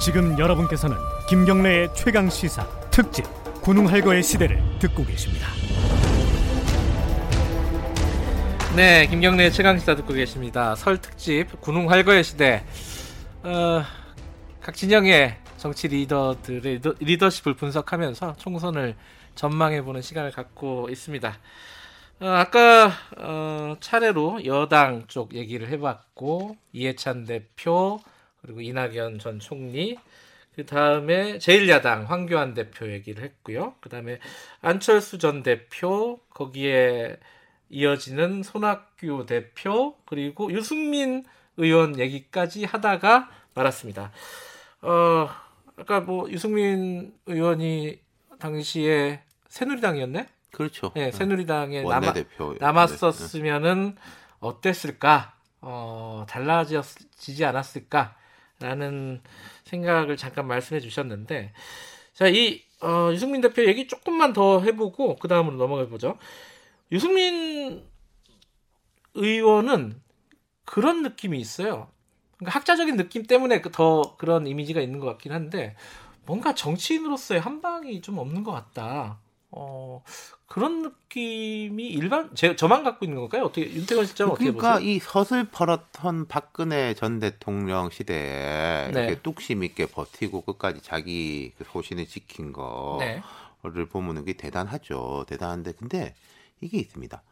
지금 여러분께서는 김경래의 최강 시사 특집 군웅 할거의 시대를 듣고 계십니다. 네, 김경래 최강 시사 듣고 계십니다. 설 특집 군웅 할거의 시대. 어, 각 진영의 정치 리더들의 리더, 십을 분석하면서 총선을 전망해보는 시간을 갖고 있습니다. 어, 아까 어, 차례로 여당 쪽 얘기를 해봤고 이해찬 대표 그리고 이낙연 전 총리 그 다음에 제1야당 황교안 대표 얘기를 했고요. 그 다음에 안철수 전 대표 거기에 이어지는 손학규 대표 그리고 유승민 의원 얘기까지 하다가 말았습니다. 어, 아까 뭐 유승민 의원이 당시에 새누리당이었네? 그렇죠. 네, 새누리당에 남아, 원내대표. 남았었으면은 어땠을까? 어, 달라지지 않았을까라는 생각을 잠깐 말씀해 주셨는데, 자, 이 어, 유승민 대표 얘기 조금만 더 해보고 그 다음으로 넘어가 보죠. 유승민 의원은 그런 느낌이 있어요. 그러니까 학자적인 느낌 때문에 그더 그런 이미지가 있는 것 같긴 한데 뭔가 정치인으로서의 한 방이 좀 없는 것 같다. 어, 그런 느낌이 일반 제 저만 갖고 있는 건가요? 어떻게 윤태관 실장은 어떻게 그러니까 보세요? 이 서슬퍼렇던 박근혜 전 대통령 시대에 네. 이렇게 뚝심 있게 버티고 끝까지 자기 그 소신을 지킨 네. 거를 보면 이게 대단하죠. 대단한데 근데 이게 있습니다.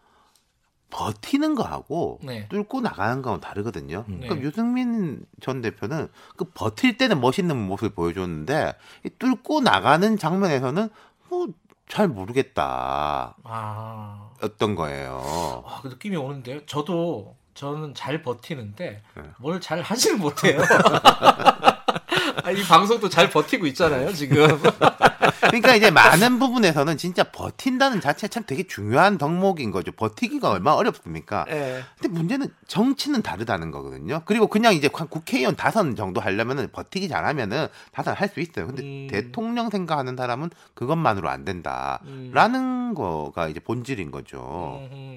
버티는 거하고 네. 뚫고 나가는 거하고 다르거든요. 네. 그러니까 유승민 전 대표는 그 버틸 때는 멋있는 모습을 보여줬는데 이 뚫고 나가는 장면에서는 뭐 잘 모르겠다. 아, 어떤 거예요. 아, 그 느낌이 오는데요. 저도 저는 잘 버티는데 네. 뭘잘 하지는 못해요. 아, 이 방송도 잘 버티고 있잖아요, 지금. 그러니까 이제 많은 부분에서는 진짜 버틴다는 자체가 참 되게 중요한 덕목인 거죠. 버티기가 얼마나 어렵습니까? 예. 근데 문제는 정치는 다르다는 거거든요. 그리고 그냥 이제 한 국회의원 다선 정도 하려면은 버티기 잘하면은 다선 할 수 있어요. 근데 음. 대통령 생각하는 사람은 그것만으로 안 된다라는 거가 이제 본질인 거죠. 음,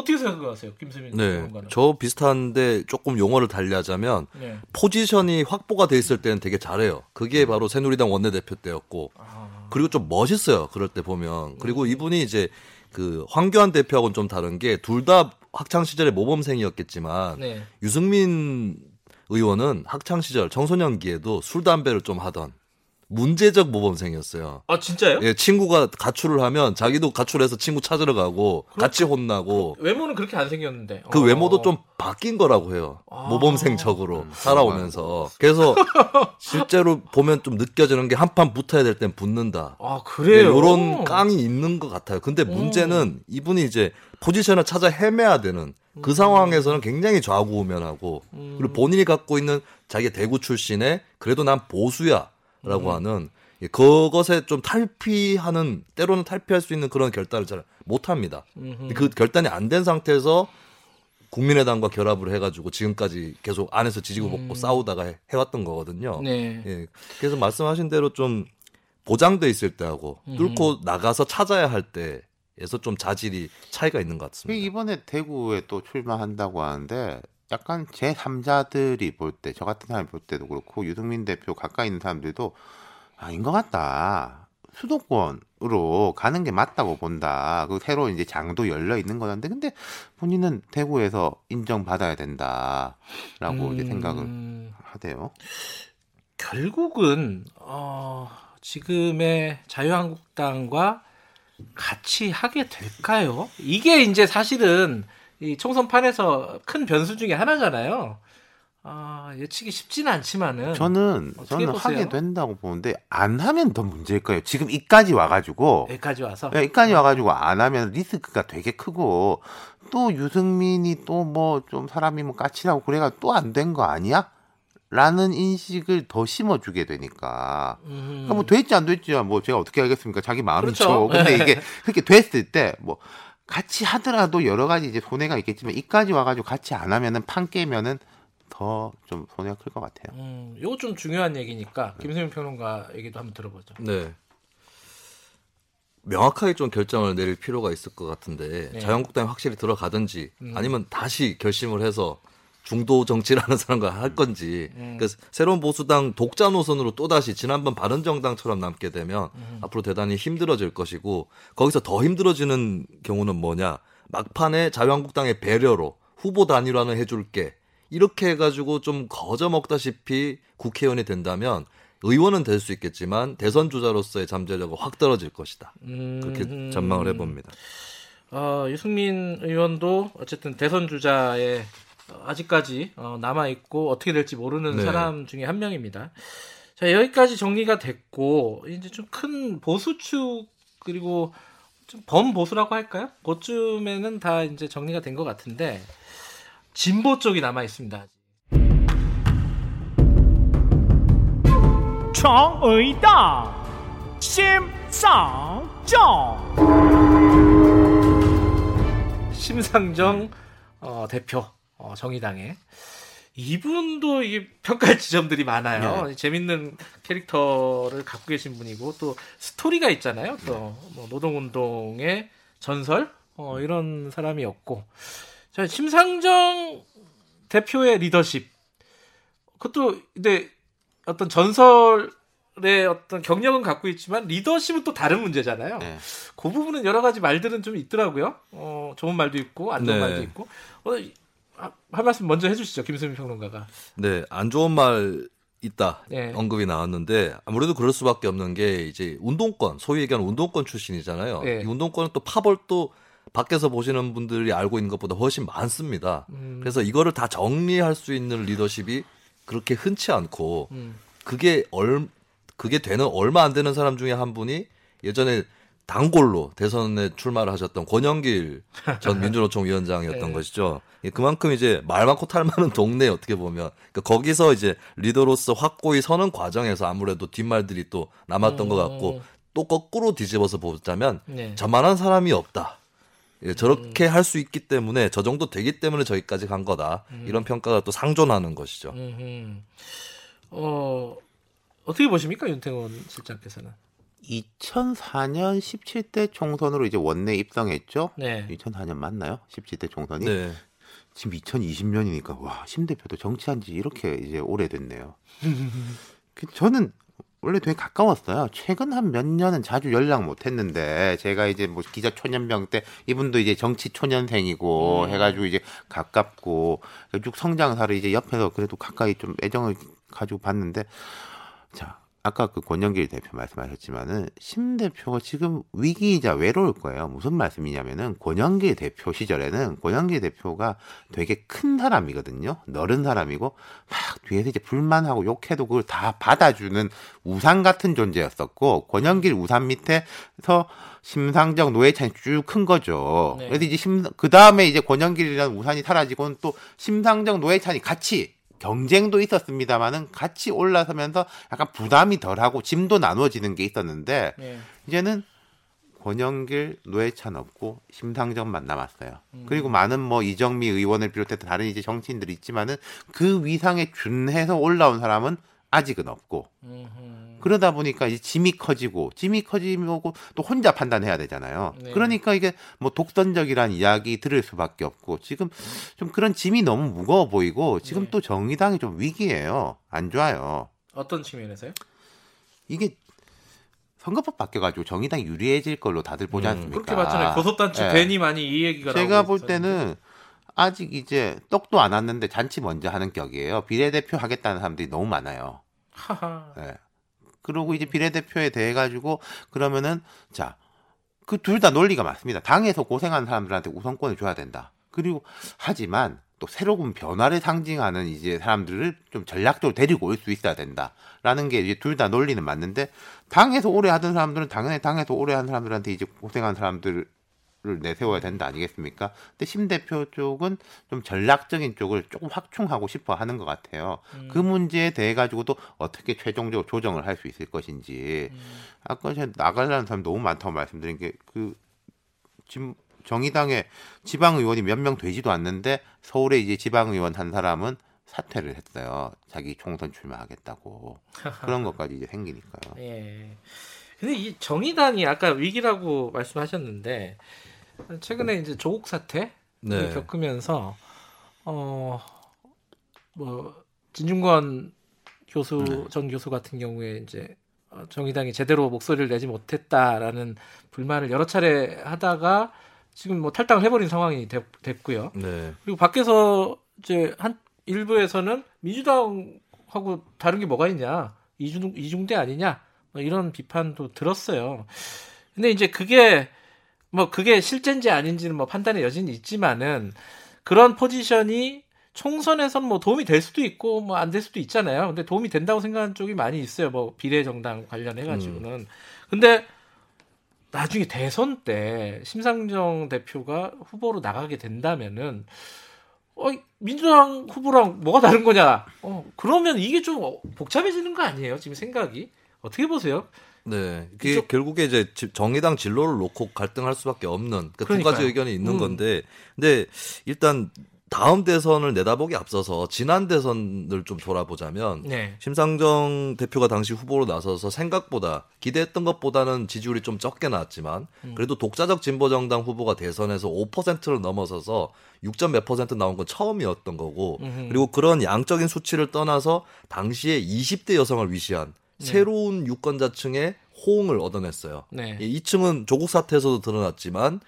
어떻게 생각하세요, 김세민 네? 저 비슷한데 조금 용어를 달리하자면 네. 포지션이 확보가 돼 있을 때는 되게 잘해요. 그게 바로 새누리당 원내대표 때였고 아, 그리고 좀 멋있어요. 그럴 때 보면 그리고 음. 이분이 이제 그 황교안 대표하고는 좀 다른 게 둘 다 학창 시절에 모범생이었겠지만 네. 유승민 의원은 학창 시절 청소년기에도 술 담배를 좀 하던 문제적 모범생이었어요. 아 진짜요? 예, 친구가 가출을 하면 자기도 가출해서 친구 찾으러 가고 같이 혼나고 외모는 그렇게 안 생겼는데. 그 어. 외모도 좀 바뀐 거라고 해요. 아. 모범생적으로 음, 살아오면서. 그래서 실제로 보면 좀 느껴지는 게 한 판 붙어야 될 땐 붙는다. 아 그래요. 이런 깡이 있는 것 같아요. 근데 문제는 이분이 이제 포지션을 찾아 헤매야 되는 그 상황에서는 굉장히 좌우우면하고 그리고 본인이 갖고 있는 자기 대구 출신의 그래도 난 보수야 라고 하는 예, 그것에 좀 탈피하는 때로는 탈피할 수 있는 그런 결단을 잘 못합니다. 그 결단이 안 된 상태에서 국민의당과 결합을 해가지고 지금까지 계속 안에서 지지고 볶고 싸우다가 해, 해왔던 거거든요. 네. 예. 그래서 말씀하신 대로 좀 보장돼 있을 때하고 뚫고 나가서 찾아야 할 때에서 좀 자질이 차이가 있는 것그 같습니다. 이번에 대구에 또 출마한다고 하는데 약간 제 3자들이 볼 때 저 같은 사람이 볼 때도 그렇고 유승민 대표 가까이 있는 사람들도 아닌 것 같다. 수도권으로 가는 게 맞다고 본다. 그 새로 이제 장도 열려 있는 거는데 근데 본인은 대구에서 인정받아야 된다라고 이제 생각을 음, 하대요. 결국은 어, 지금의 자유한국당과 같이 하게 될까요? 이게 이제 사실은 이 총선판에서 큰 변수 중에 하나잖아요. 아, 예측이 쉽지는 않지만은 저는 저는 보세요? 하게 된다고 보는데 안 하면 더 문제일 거예요. 지금 이까지 와가지고 여기까지 와서 야, 이까지 와가지고 안 하면 리스크가 되게 크고 또 유승민이 또 뭐 좀 사람이 뭐 까칠하고 그래가 또 안 된 거 아니야? 라는 인식을 더 심어주게 되니까. 음, 그러니까 뭐 됐지 안 됐지 뭐 제가 어떻게 알겠습니까? 자기 마음이죠. 그렇죠. 근데 이게 그렇게 됐을 때 뭐 같이 하더라도 여러 가지 이제 손해가 있겠지만 이까지 와가지고 같이 안 하면은 판 깨면은 더 좀 손해가 클 것 같아요. 음, 이거 좀 중요한 얘기니까 김세민 평론가 얘기도 한번 들어보죠. 네. 명확하게 좀 결정을 내릴 필요가 있을 것 같은데 네. 자유한국당에 확실히 들어가든지 음. 아니면 다시 결심을 해서 중도 정치라는 사람과 할 건지 음. 그래서 새로운 보수당 독자 노선으로 또 다시 지난번 바른정당처럼 남게 되면 음. 앞으로 대단히 힘들어질 것이고 거기서 더 힘들어지는 경우는 뭐냐 막판에 자유한국당의 배려로 후보 단일화는 해줄게 이렇게 해가지고 좀 거저 먹다시피 국회의원이 된다면 의원은 될 수 있겠지만 대선 주자로서의 잠재력은 확 떨어질 것이다. 그렇게 음. 전망을 해봅니다. 어, 유승민 의원도 어쨌든 대선 주자에 어, 아직까지 어, 남아 있고 어떻게 될지 모르는 네. 사람 중에 한 명입니다. 자 여기까지 정리가 됐고 이제 좀 큰 보수축 그리고 좀 범보수라고 할까요? 그쯤에는 다 이제 정리가 된 것 같은데 진보 쪽이 남아 있습니다. 정의당 심상정 심상정 어, 대표 어, 정의당의 이분도 이게 평가할 지점들이 많아요. 재밌는 캐릭터를 갖고 계신 분이고 또 스토리가 있잖아요. 또 뭐 노동운동의 전설 어, 이런 사람이었고 자 심상정 대표의 리더십 그것도 근데 어떤 전설의 어떤 경력은 갖고 있지만 리더십은 또 다른 문제잖아요. 네. 그 부분은 여러 가지 말들은 좀 있더라고요. 어, 좋은 말도 있고 안 좋은 네. 말도 있고. 어, 이- 아, 할 말씀 먼저 해주시죠, 김수민 평론가가. 네, 안 좋은 말 있다 네. 언급이 나왔는데 아무래도 그럴 수밖에 없는 게 이제 운동권 소위 얘기하는 운동권 출신이잖아요. 네. 이 운동권은 또 파벌 또 밖에서 보시는 분들이 알고 있는 것보다 훨씬 많습니다. 음. 그래서 이거를 다 정리할 수 있는 리더십이 그렇게 흔치 않고 음. 그게 얼 그게 되는 얼마 안 되는 사람 중에 한 분이 예전에 단골로 대선에 출마를 하셨던 권영길 전 민주노총 위원장이었던 네. 것이죠. 예, 그만큼 이제 말 많고 탈 많은 동네 어떻게 보면 그러니까 거기서 이제 리더로서 확고히 서는 과정에서 아무래도 뒷말들이 또 남았던 것 같고 또 거꾸로 뒤집어서 보자면 네. 저만한 사람이 없다. 예, 저렇게 할수 있기 때문에 저 정도 되기 때문에 저기까지 간 거다. 이런 평가가 또 상존하는 것이죠. 어, 어떻게 보십니까, 윤태원 실장께서는? 2004년 17대 총선으로 이제 원내 입성했죠. 네. 2004년 맞나요? 17대 총선이 네. 지금 2020년이니까 와 심 대표도 정치한 지 이렇게 이제 오래됐네요. 그 저는 원래 되게 가까웠어요. 최근 한 몇 년은 자주 연락 못 했는데 제가 이제 뭐 기자 초년병 때 이분도 이제 정치 초년생이고 해가지고 이제 가깝고 쭉 성장사를 이제 옆에서 그래도 가까이 좀 애정을 가지고 봤는데 자 아까 그 권영길 대표 말씀하셨지만은 심 대표가 지금 위기이자 외로울 거예요. 무슨 말씀이냐면은 권영길 대표 시절에는 권영길 대표가 되게 큰 사람이거든요. 너른 사람이고 막 뒤에서 이제 불만하고 욕해도 그걸 다 받아주는 우산 같은 존재였었고 권영길 우산 밑에서 심상정 노회찬이 쭉 큰 거죠. 네. 그래서 이제 심 그 다음에 이제 권영길이라는 우산이 사라지고는 또 심상정 노회찬이 같이 경쟁도 있었습니다만은 같이 올라서면서 약간 부담이 덜하고 짐도 나누어지는 게 있었는데 네. 이제는 권영길, 노회찬 없고 심상정만 남았어요. 음. 그리고 많은 뭐 이정미 의원을 비롯해서 다른 이제 정치인들이 있지만은 그 위상에 준해서 올라온 사람은 아직은 없고 음흠. 그러다 보니까 이제 짐이 커지고 짐이 커지고 또 혼자 판단해야 되잖아요. 네. 그러니까 이게 뭐 독선적이란 이야기 들을 수밖에 없고 지금 좀 그런 짐이 너무 무거워 보이고 지금 네. 또 정의당이 좀 위기예요. 안 좋아요. 어떤 측면에서요? 이게 선거법 바뀌어가지고 정의당이 유리해질 걸로 다들 보지 음, 않습니까? 그렇게 봤잖아요. 고소단체 예. 괜히 많이 이 얘기가 제가 나오고 볼 있었는데. 때는 아직 이제 떡도 안 왔는데 잔치 먼저 하는 격이에요. 비례대표 하겠다는 사람들이 너무 많아요. 하하. 예. 그리고 이제 비례대표에 대해 가지고 그러면은 자, 그 둘 다 논리가 맞습니다. 당에서 고생한 사람들한테 우선권을 줘야 된다. 그리고 하지만 또 새로운 변화를 상징하는 이제 사람들을 좀 전략적으로 데리고 올 수 있어야 된다라는 게 이제 둘 다 논리는 맞는데 당에서 오래 하던 사람들은 당연히 당에서 오래 한 사람들한테 이제 고생한 사람들 을 내세워야 된다 아니겠습니까? 근데 심 대표 쪽은 좀 전략적인 쪽을 조금 확충하고 싶어 하는 것 같아요. 그 문제에 대해 가지고도 어떻게 최종적으로 조정을 할 수 있을 것인지. 아까 제가 나가려는 사람 너무 많다고 말씀드린 게 그 지금 정의당의 지방 의원이 몇 명 되지도 않는데 서울에 이제 지방 의원 한 사람은 사퇴를 했어요. 자기 총선 출마하겠다고. 그런 것까지 이제 생기니까요. 예. 근데 이 정의당이 아까 위기라고 말씀하셨는데 최근에 이제 조국 사태 네. 겪으면서 어 뭐 진중권 교수 네. 전 교수 같은 경우에 이제 어, 정의당이 제대로 목소리를 내지 못했다라는 불만을 여러 차례 하다가 지금 뭐 탈당을 해버린 상황이 됐, 됐고요. 네. 그리고 밖에서 이제 한 일부에서는 민주당하고 다른 게 뭐가 있냐 이중 이중대 아니냐 뭐 이런 비판도 들었어요. 근데 이제 그게 뭐 그게 실제인지 아닌지는 뭐 판단의 여지는 있지만은 그런 포지션이 총선에선 뭐 도움이 될 수도 있고 뭐 안 될 수도 있잖아요. 근데 도움이 된다고 생각하는 쪽이 많이 있어요. 뭐 비례 정당 관련해 가지고는. 근데 나중에 대선 때 심상정 대표가 후보로 나가게 된다면은 어 민주당 후보랑 뭐가 다른 거냐? 어 그러면 이게 좀 어, 복잡해지는 거 아니에요? 지금 생각이 어떻게 보세요? 네. 이게 이쪽- 결국에 이제 지- 정의당 진로를 놓고 갈등할 수밖에 없는 그두 그러니까요. 가지 의견이 있는 음. 건데, 근데 일단 다음 대선을 내다보기 앞서서 지난 대선을 좀 돌아보자면 네. 심상정 대표가 당시 후보로 나서서 생각보다 기대했던 것보다는 지지율이 좀 적게 나왔지만 음. 그래도 독자적 진보정당 후보가 대선에서 5%를 넘어서서 6점 몇 퍼센트 나온 건 처음이었던 거고 음흠. 그리고 그런 양적인 수치를 떠나서 당시에 20대 여성을 위시한 네. 새로운 유권자층의 호응을 얻어냈어요. 네. 이- 이 층은 조국 사태에서도 드러났지만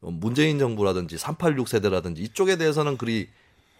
어, 문재인 정부라든지 386 세대라든지 이쪽에 대해서는 그리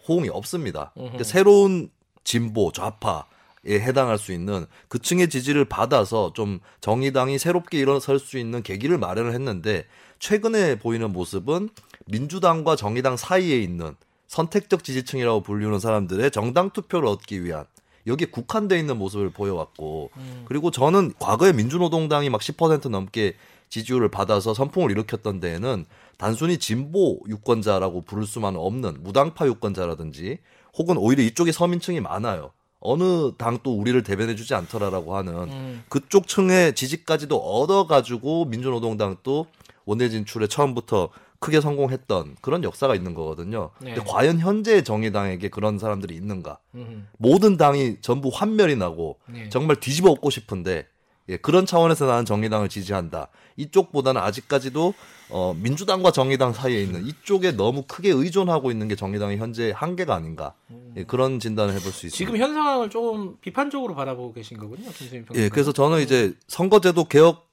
호응이 없습니다. 그러니까 새로운 진보 좌파 에 해당할 수 있는 그 층의 지지를 받아서 좀 정의당이 새롭게 일어설 수 있는 계기를 마련을 했는데 최근에 보이는 모습은 민주당과 정의당 사이에 있는 선택적 지지층이라고 불리는 사람들의 정당 투표를 얻기 위한 여기에 국한돼 있는 모습을 보여왔고 그리고 저는 과거에 민주노동당이 막 10% 넘게 지지율을 받아서 선풍을 일으켰던 데에는 단순히 진보 유권자라고 부를 수만 없는 무당파 유권자라든지 혹은 오히려 이쪽에 서민층이 많아요. 어느 당또 우리를 대변해주지 않더라라고 하는 음. 그쪽 층의 지지까지도 얻어가지고 민주노동당 또 원내 진출에 처음부터 크게 성공했던 그런 역사가 있는 거거든요. 네. 근데 과연 현재 정의당에게 그런 사람들이 있는가? 음. 모든 당이 전부 환멸이 나고 네. 정말 뒤집어 엎고 싶은데 예, 그런 차원에서 나는 정의당을 지지한다. 이쪽보다는 아직까지도 어, 민주당과 정의당 사이에 있는 이쪽에 너무 크게 의존하고 있는 게 정의당의 현재 한계가 아닌가 예, 그런 진단을 해볼 수 있습니다. 지금 현 상황을 조금 비판적으로 바라보고 계신 거군요, 김수민 평론가. 예, 그래서 저는 이제 선거제도 개혁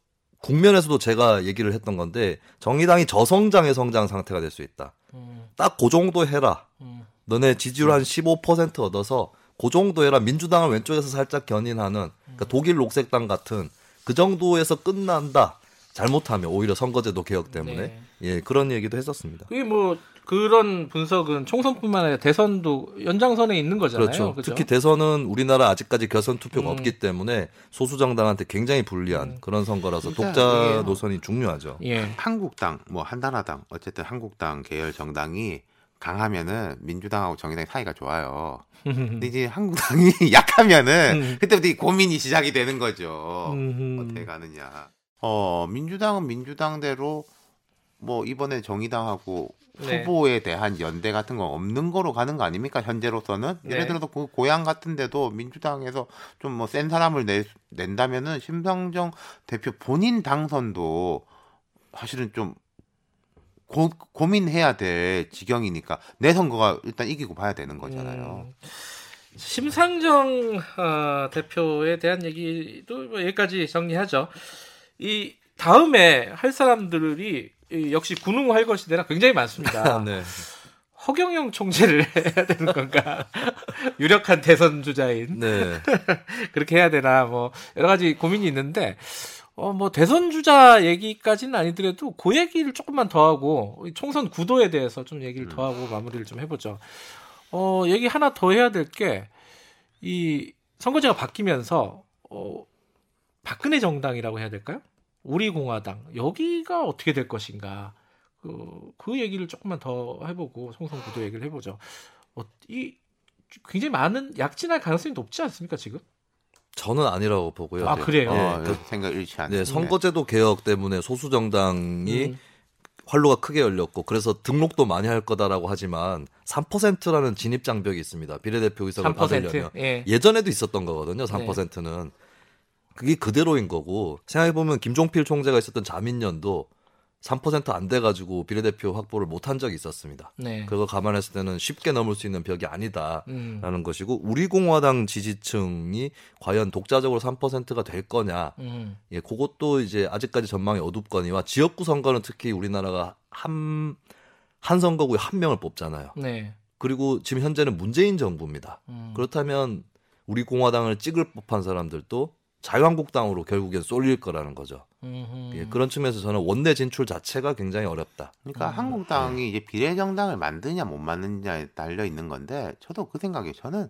국면에서도 제가 얘기를 했던 건데 정의당이 저성장의 성장 상태가 될 수 있다. 음, 딱그 정도 해라. 음. 너네 지지율 한 15% 얻어서 그 정도 해라. 민주당을 왼쪽에서 살짝 견인하는 그러니까 독일 녹색당 같은 그 정도에서 끝난다. 잘못하면 오히려 선거제도 개혁 때문에 네. 예 그런 얘기도 했었습니다. 그게 뭐 그런 분석은 총선뿐만 아니라 대선도 연장선에 있는 거잖아요. 그렇죠. 그죠? 특히 대선은 우리나라 아직까지 결선 투표가 음. 없기 때문에 소수 정당한테 굉장히 불리한 그런 선거라서 그러니까 독자 노선이 중요하죠. 예. 한국당 뭐 한나라당 어쨌든 한국당 계열 정당이 강하면은 민주당하고 정의당의 사이가 좋아요. 근데 이제 한국당이 약하면은 음. 그때부터 이 고민이 시작이 되는 거죠. 음. 어떻게 가느냐. 어 민주당은 민주당대로 뭐 이번에 정의당하고 네. 후보에 대한 연대 같은 건 없는 거로 가는 거 아닙니까 현재로서는 네. 예를 들어서 그 고향 같은데도 민주당에서 좀 뭐 센 사람을 내, 낸다면은 심상정 대표 본인 당선도 사실은 좀 고, 고민해야 될 지경이니까 내 선거가 일단 이기고 봐야 되는 거잖아요. 음. 심상정 어, 대표에 대한 얘기도 뭐 여기까지 정리하죠. 이 다음에 할 사람들이 이 역시 군웅 할 것이대라 굉장히 많습니다. 네. 허경영 총재를 해야 되는 건가? 유력한 대선 주자인 네. 그렇게 해야 되나 뭐 여러 가지 고민이 있는데 어 뭐 대선 주자 얘기까지는 아니더라도 그 얘기를 조금만 더 하고 이 총선 구도에 대해서 좀 얘기를 더 하고 마무리를 좀 해보죠. 어 얘기 하나 더 해야 될 게 이 선거제가 바뀌면서 어 박근혜 정당이라고 해야 될까요? 우리 공화당 여기가 어떻게 될 것인가 그, 그 얘기를 조금만 더 해보고 총선 구도 얘기를 해보죠. 어, 이 굉장히 많은 약진할 가능성이 높지 않습니까 지금? 저는 아니라고 보고요. 아, 그래요? 어, 그- 생각 일치 않네. 네, 선거제도 개혁 때문에 소수 정당이 음. 활로가 크게 열렸고 그래서 등록도 많이 할 거다라고 하지만 3%라는 진입 장벽이 있습니다. 비례대표 의석을 3%? 받으려면 예. 예전에도 있었던 거거든요. 3%는 그게 그대로인 거고 생각해 보면 김종필 총재가 있었던 자민련도 3%안 돼가지고 비례대표 확보를 못한 적이 있었습니다. 네. 그거 감안했을 때는 쉽게 넘을 수 있는 벽이 아니다라는 음. 것이고 우리 공화당 지지층이 과연 독자적으로 3%가 될 거냐 음. 예, 그것도 이제 아직까지 전망이 어둡거니와 지역구 선거는 특히 우리나라가 한, 한 선거구에 한 명을 뽑잖아요. 네. 그리고 지금 현재는 문재인 정부입니다. 음. 그렇다면 우리 공화당을 찍을 법한 사람들도 자유한국당으로 결국엔 쏠릴 거라는 거죠. 예, 그런 측면에서 저는 원내 진출 자체가 굉장히 어렵다. 그러니까 한국당이 이제 비례정당을 만드냐 못 만드냐에 달려 있는 건데 저도 그 생각이 저는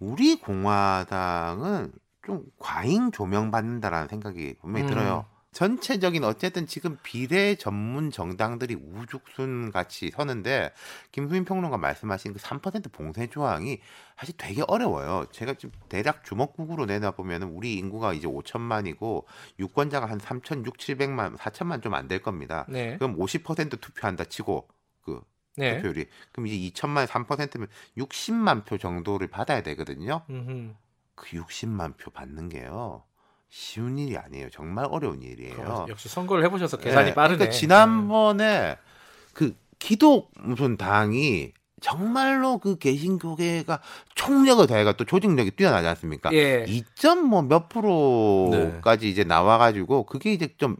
우리 공화당은 좀 과잉 조명받는다라는 생각이 분명히 음. 들어요. 전체적인 어쨌든 지금 비례 전문 정당들이 우죽순 같이 서는데 김수민 평론가 말씀하신 그 3% 봉쇄 조항이 사실 되게 어려워요. 제가 지금 대략 주먹국으로 내다 보면 우리 인구가 이제 5천만이고 유권자가 한 3천 6, 700만, 4천만 좀 안 될 겁니다. 네. 그럼 50% 투표한다 치고 그 네. 투표율이 그럼 이제 2천만에 3%면 60만 표 정도를 받아야 되거든요. 음흠. 그 60만 표 받는 게요. 쉬운 일이 아니에요. 정말 어려운 일이에요. 그 역시 선거를 해보셔서 계산이 네, 빠르네. 그러니까 지난번에 그 기독 무슨 당이 정말로 그 개신교계가 총력을 다해가 또 조직력이 뛰어나지 않습니까? 예. 2점 뭐몇 프로까지 이제 나와가지고 그게 이제 좀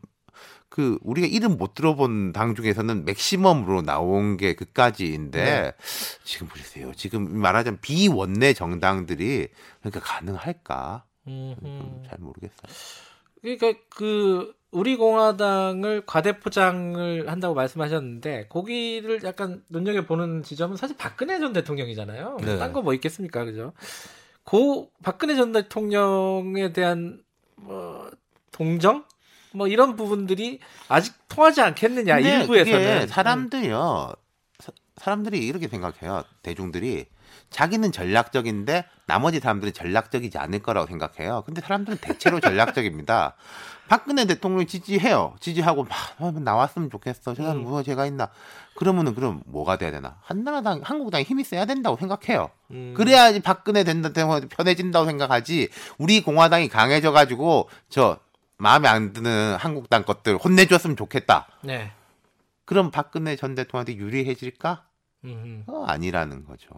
그 우리가 이름 못 들어본 당 중에서는 맥시멈으로 나온 게 그까지인데 네. 지금 보세요. 지금 말하자면 비원내 정당들이 그러니까 가능할까? 좀 음흠. 잘 모르겠어요. 그러니까 그 우리 공화당을 과대포장을 한다고 말씀하셨는데 거기를 약간 눈여겨 보는 지점은 사실 박근혜 전 대통령이잖아요. 네. 딴거 뭐 있겠습니까, 그죠? 고 박근혜 전 대통령에 대한 뭐 동정 뭐 이런 부분들이 아직 통하지 않겠느냐 일부에서는 사람들이요. 사, 사람들이 이렇게 생각해요. 대중들이 자기는 전략적인데 나머지 사람들은 전략적이지 않을 거라고 생각해요. 근데 사람들은 대체로 전략적입니다. 박근혜 대통령 지지해요. 지지하고 막 아, 나왔으면 좋겠어. 음. 뭐 제가 있나? 그러면은 그럼 뭐가 돼야 되나? 한나라당, 한국당이 힘이 세야 된다고 생각해요. 음. 그래야지 박근혜 된다 때문에 편해진다고 생각하지. 우리 공화당이 강해져 가지고 저 마음에 안 드는 한국당 것들 혼내줬으면 좋겠다. 네. 그럼 박근혜 전 대통령한테 유리해질까? 음. 어, 아니라는 거죠.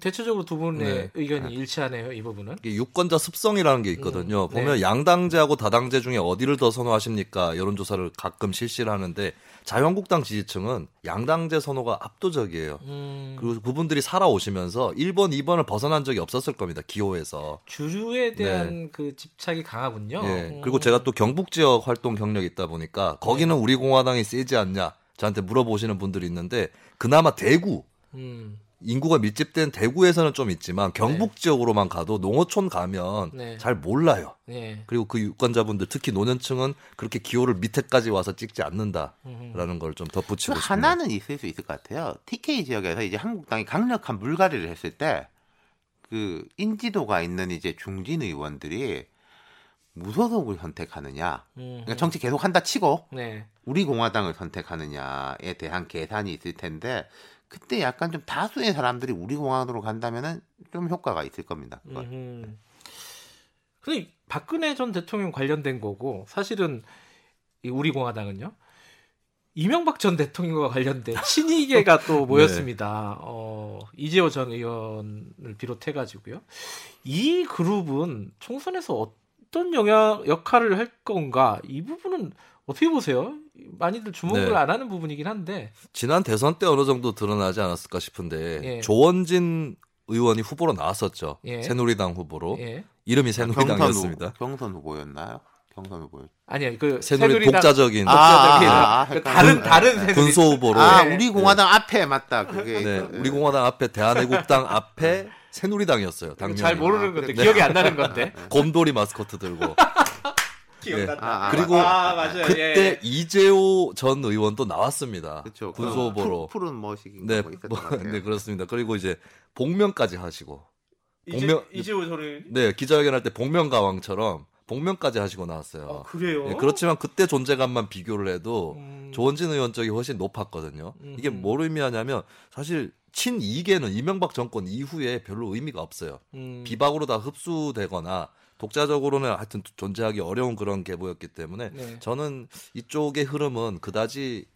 대체적으로 두 분의 네. 의견이 일치하네요, 이 부분은. 이게 유권자 습성이라는 게 있거든요. 음, 네. 보면 양당제하고 다당제 중에 어디를 더 선호하십니까? 여론조사를 가끔 실시를 하는데 자유한국당 지지층은 양당제 선호가 압도적이에요. 음. 그리고 그분들이 살아오시면서 1번, 2번을 벗어난 적이 없었을 겁니다. 기호에서. 주류에 대한 그 집착이 강하군요. 예. 음. 그리고 제가 또 경북 지역 활동 경력이 있다 보니까 거기는 우리 공화당이 세지 않냐 저한테 물어보시는 분들이 있는데 그나마 대구 음. 인구가 밀집된 대구에서는 좀 있지만 경북 지역으로만 가도 농어촌 가면 네. 잘 몰라요. 예. 그리고 그 유권자분들 특히 노년층은 그렇게 기호를 밑에까지 와서 찍지 않는다라는 음. 걸좀그 덧붙이고 싶네요. 하나는 있을 수 있을 것 같아요. TK 지역에서 이제 한국당이 강력한 물갈이를 했을 때 그 인지도가 있는 이제 중진 의원들이 무소속을 선택하느냐, 음. 그러니까 정치 계속 한다 치고 네. 우리 공화당을 선택하느냐에 대한 계산이 있을 텐데 그때 약간 좀 다수의 사람들이 우리 공화당으로 간다면은 좀 효과가 있을 겁니다. 그건. 음. 근데 박근혜 전 대통령 관련된 거고 사실은 이 우리 공화당은요. 이명박 전 대통령과 관련된 친이계가 또 모였습니다. 어, 이재호 전 의원을 비롯해 가지고요. 이 그룹은 총선에서 어떤 영향 역할을 할 건가? 이 부분은 어떻게 보세요? 많이들 주목을 네. 안 하는 부분이긴 한데. 지난 대선 때 어느 정도 드러나지 않았을까 싶은데 예. 조원진 의원이 후보로 나왔었죠. 예. 새누리당 후보로 예. 이름이 경선, 새누리당이었습니다. 후보, 경선 후보 였나요? 경선 후보였. 아니요. 그 새누리 새누리당 독자적인 아, 아, 그 아, 다른 헷갈려. 다른 새누리 군소 후보로 아, 네. 우리 공화당 앞에 맞다. 그게 네, 있어. 우리 공화당 앞에 대한애국당 앞에 새누리당이었어요. 당연히 잘 모르는 아, 건데. 기억이 안 나는 건데. 곰돌이 마스코트 들고 기억난다. 아, 아, 그리고 아, 맞아요. 그때 예. 이재호 전 의원도 나왔습니다. 그렇죠. 군소 후보로. 푸, 른 머시기 네, 뭐 뭐. 네 그렇습니다. 그리고 이제 복면까지 하시고 복면- 이재호 저는 네 기자회견할 때 복면 가왕처럼 복면까지 하시고 나왔어요. 아, 그래요. 네, 그렇지만 그때 존재감만 비교를 해도 음. 조원진 의원 쪽이 훨씬 높았거든요. 음. 이게 뭘 의미하냐면 사실 친이계는 이명박 정권 이후에 별로 의미가 없어요. 음. 비박으로 다 흡수되거나 독자적으로는 하여튼 존재하기 어려운 그런 계보였기 때문에 네. 저는 이쪽의 흐름은 그다지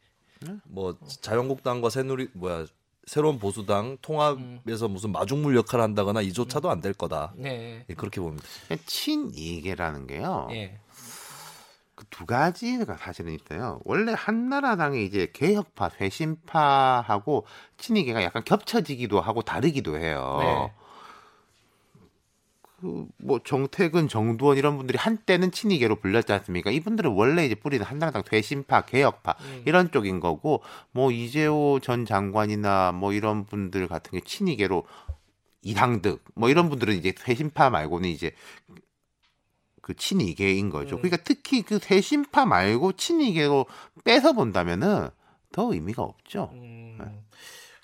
뭐 자유한국당과 새누리 뭐야 새로운 보수당 통합에서 무슨 마중물 역할을 한다거나 이조차도 안 될 거다. 네. 예, 그렇게 봅니다. 친이계라는 게요. 예. 그두 가지가 사실은 있어요. 원래 한나라당의 이제 개혁파, 쇄신파하고 친이계가 약간 겹쳐지기도 하고 다르기도 해요. 네. 그뭐 정택은, 정두원 이런 분들이 한때는 친이계로 불렸지 않습니까? 이분들은 원래 이제 뿌리는 한나라당 쇄신파, 개혁파 음. 이런 쪽인 거고 뭐 이재호 전 장관이나 뭐 이런 분들 같은 게 친이계로 이상득 뭐 이런 분들은 이제 쇄신파 말고는 이제 그 친이계인 거죠. 음. 그러니까 특히 그 쇄신파 말고 친이계로 빼서 본다면은 더 의미가 없죠. 음,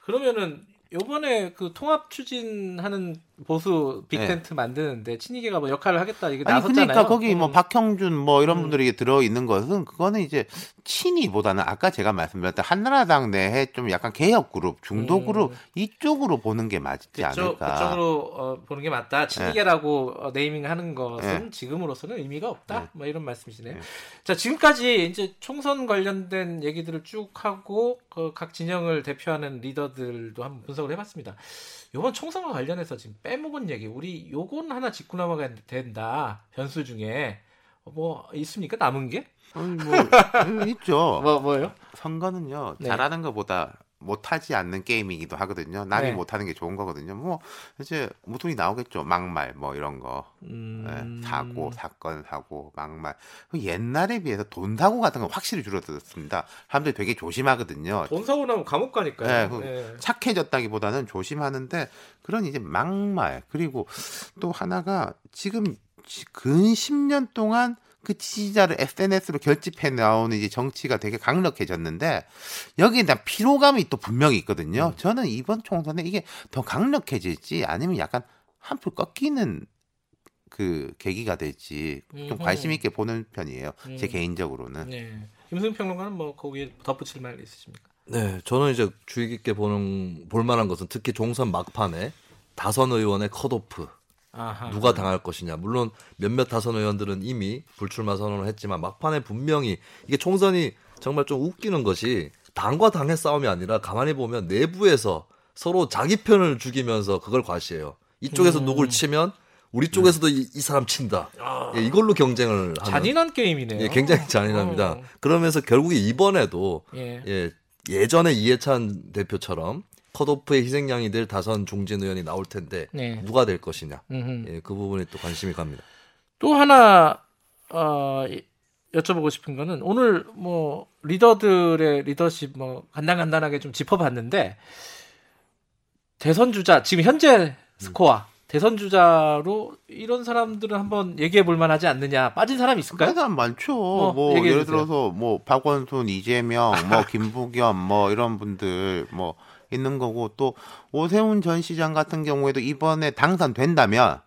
그러면은 요번에 그 통합 추진하는 보수 빅텐트 만드는데 친이계가 뭐 역할을 하겠다 이게 네. 아니 나섰잖아요. 그러니까 거기 뭐 음. 박형준 뭐 이런 음. 분들이 들어 있는 것은 그거는 이제 친이보다는 아까 제가 말씀드렸던 한나라당 내에 좀 약간 개혁 그룹, 중도 음. 그룹 이쪽으로 보는 게 맞지 그쪽, 않을까. 그쪽으로 어, 보는 게 맞다. 친이계라고 어, 네이밍하는 것은 네. 지금으로서는 의미가 없다. 네. 뭐 이런 말씀이시네요. 네. 자 지금까지 이제 총선 관련된 얘기들을 쭉 하고 그 각 진영을 대표하는 리더들도 한번 분석을 해봤습니다. 이번 총선과 관련해서 지금 빼먹은 얘기, 우리 요건 하나 짚고 넘어가야 된다. 변수 중에 어, 뭐 있습니까? 남은 게? 아니, 뭐 음, 있죠. 뭐 뭐예요? 선거는요 네. 잘하는 것보다 못하지 않는 게임이기도 하거든요. 남이 네. 못하는 게 좋은 거거든요. 뭐 이제 무통이 나오겠죠. 막말 뭐 이런 거. 음... 네, 사고, 사건, 사고, 막말. 그 옛날에 비해서 돈 사고 같은 건 확실히 줄어들었습니다. 사람들이 되게 조심하거든요. 돈 사고 나면 감옥 가니까요. 네, 그 네. 착해졌다기보다는 조심하는데 그런 이제 막말 그리고 또 하나가 지금 지- 근 10년 동안 그 지지자를 SNS로 결집해 나오는 이제 정치가 되게 강력해졌는데 여기에 대한 피로감이 또 분명히 있거든요. 저는 이번 총선에 이게 더 강력해질지 아니면 약간 한풀 꺾이는 그 계기가 될지 좀 음흠. 관심 있게 보는 편이에요. 제 음. 개인적으로는. 네. 김승 평론가는 뭐 거기에 덧붙일 말 있으십니까? 네, 저는 이제 주의 깊게 보는 볼만한 것은 특히 종선 막판에 다선 의원의 컷오프 아하. 누가 당할 것이냐. 물론 몇몇 다선 의원들은 이미 불출마 선언을 했지만 막판에 분명히 이게 총선이 정말 좀 웃기는 것이 당과 당의 싸움이 아니라 가만히 보면 내부에서 서로 자기 편을 죽이면서 그걸 과시해요. 이쪽에서 음. 누굴 치면 우리 쪽에서도 이, 이 사람 친다. 예, 이걸로 경쟁을 하는 잔인한 게임이네요. 예, 굉장히 잔인합니다. 어. 그러면서 결국에 이번에도 예. 예, 예전에 이해찬 대표처럼 컷오프의 희생양이 될 다선 중진 의원이 나올 텐데 네. 누가 될 것이냐. 예, 그 부분이 또 관심이 갑니다. 또 하나 어, 이- 여쭤보고 싶은 거는 오늘 뭐 리더들의 리더십 뭐 간단간단하게 좀 짚어봤는데 대선 주자 지금 현재 스코어 대선 주자로 이런 사람들은 한번 얘기해 볼 만하지 않느냐 빠진 사람 있을까요? 사람 많죠. 어, 뭐 얘기해 예를 주세요. 들어서 뭐 박원순, 이재명, 뭐 김부겸 뭐 이런 분들 뭐 있는 거고 또 오세훈 전 시장 같은 경우에도 이번에 당선된다면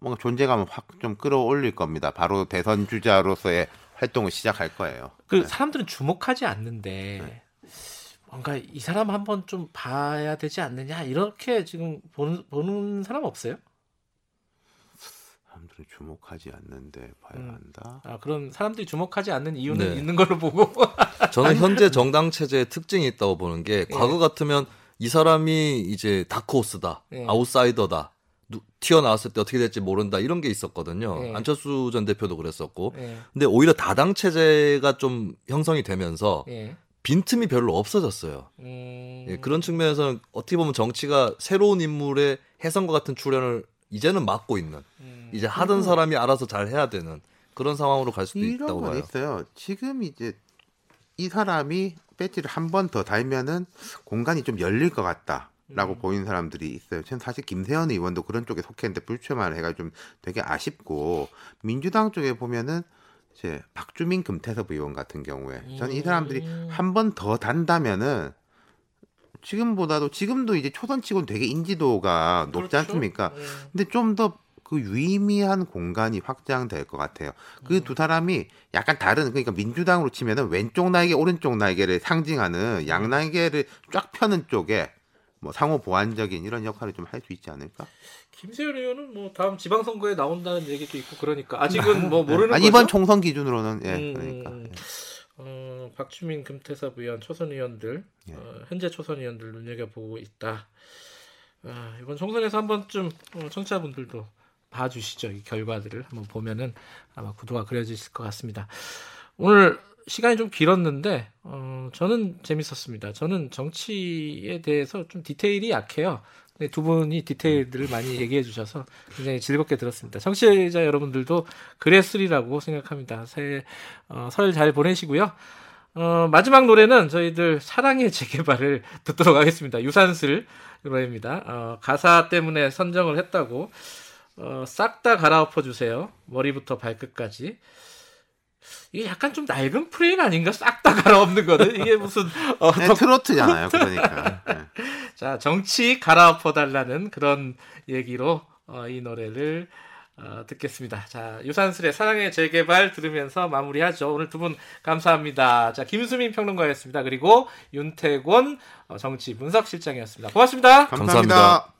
뭔가 존재감을 확 좀 끌어올릴 겁니다. 바로 대선 주자로서의 활동을 시작할 거예요. 그 네. 사람들은 주목하지 않는데 뭔가 이 사람 한번 좀 봐야 되지 않느냐 이렇게 지금 보는 보는 사람 없어요? 사람들은 주목하지 않는데 봐야 음. 한다. 아 그런 사람들이 주목하지 않는 이유는 네. 있는 걸로 보고 저는 현재 정당 체제의 특징이 있다고 보는 게 예. 과거 같으면 이 사람이 이제 다크호스다, 예. 아웃사이더다, 누- 튀어나왔을 때 어떻게 될지 모른다 이런 게 있었거든요. 예. 안철수 전 대표도 그랬었고. 예, 근데 오히려 다당 체제가 좀 형성이 되면서 예. 빈틈이 별로 없어졌어요. 음, 예, 그런 측면에서는 어떻게 보면 정치가 새로운 인물의 해성과 같은 출연을 이제는 맡고 있는 음, 이제 하던 사람이 알아서 잘 해야 되는 그런 상황으로 갈 수도 이런 있다고 건 봐요. 있어요. 지금 이제 이 사람이 배지를 한 번 더 달면은 공간이 좀 열릴 것 같다 라고 음. 보이는 사람들이 있어요. 저는 사실 김세현 의원도 그런 쪽에 속했는데 불출마를 해가 좀 되게 아쉽고 민주당 쪽에 보면은 이제 박주민 금태섭 의원 같은 경우에 저는 이 사람들이 음. 한번 더 단다면은 지금보다도 지금도 이제 초선치고는 되게 인지도가 높지 그렇죠? 않습니까? 예. 근데 좀 더 그 유의미한 공간이 확장될 것 같아요. 그 두 사람이 약간 다른 그러니까 민주당으로 치면은 왼쪽 날개 오른쪽 날개를 상징하는 양날개를 쫙 펴는 쪽에 뭐 상호 보완적인 이런 역할을 좀 할 수 있지 않을까? 김세현 의원은 뭐 다음 지방선거에 나온다는 얘기도 있고 그러니까 아직은 뭐 모르는 아니, 거죠. 이번 총선 기준으로는 예, 음, 그러니까. 음. 어, 박주민 금태섭 의원 초선 의원들 예. 어, 현재 초선 의원들 눈여겨 보고 있다. 아, 이번 총선에서 한 번쯤 어, 청취자분들도 봐주시죠. 이 결과들을 한번 보면은 아마 구도가 그려지실 것 같습니다. 오늘 시간이 좀 길었는데 어, 저는 재밌었습니다. 저는 정치에 대해서 좀 디테일이 약해요. 근데 두 분이 디테일들을 많이 얘기해 주셔서 굉장히 즐겁게 들었습니다. 청취자 여러분들도 그랬으리라고 생각합니다. 새, 어, 설 잘 보내시고요. 어, 마지막 노래는 저희들 사랑의 재개발을 듣도록 하겠습니다. 유산슬 노래입니다. 어, 가사 때문에 선정을 했다고 어, 싹 다 갈아엎어 주세요. 머리부터 발끝까지. 이게 약간 좀 낡은 프레임 아닌가? 싹 다 갈아엎는 거는 이게 무슨 어, 네, 트로트잖아요. 그러니까. 예. 자 정치 갈아엎어 달라는 그런 얘기로 어, 이 노래를 어, 듣겠습니다. 자 유산슬의 사랑의 재개발 들으면서 마무리하죠. 오늘 두 분 감사합니다. 자 김수민 평론가였습니다. 그리고 윤태곤 어, 정치 분석 실장이었습니다. 고맙습니다. 감사합니다. 감사합니다.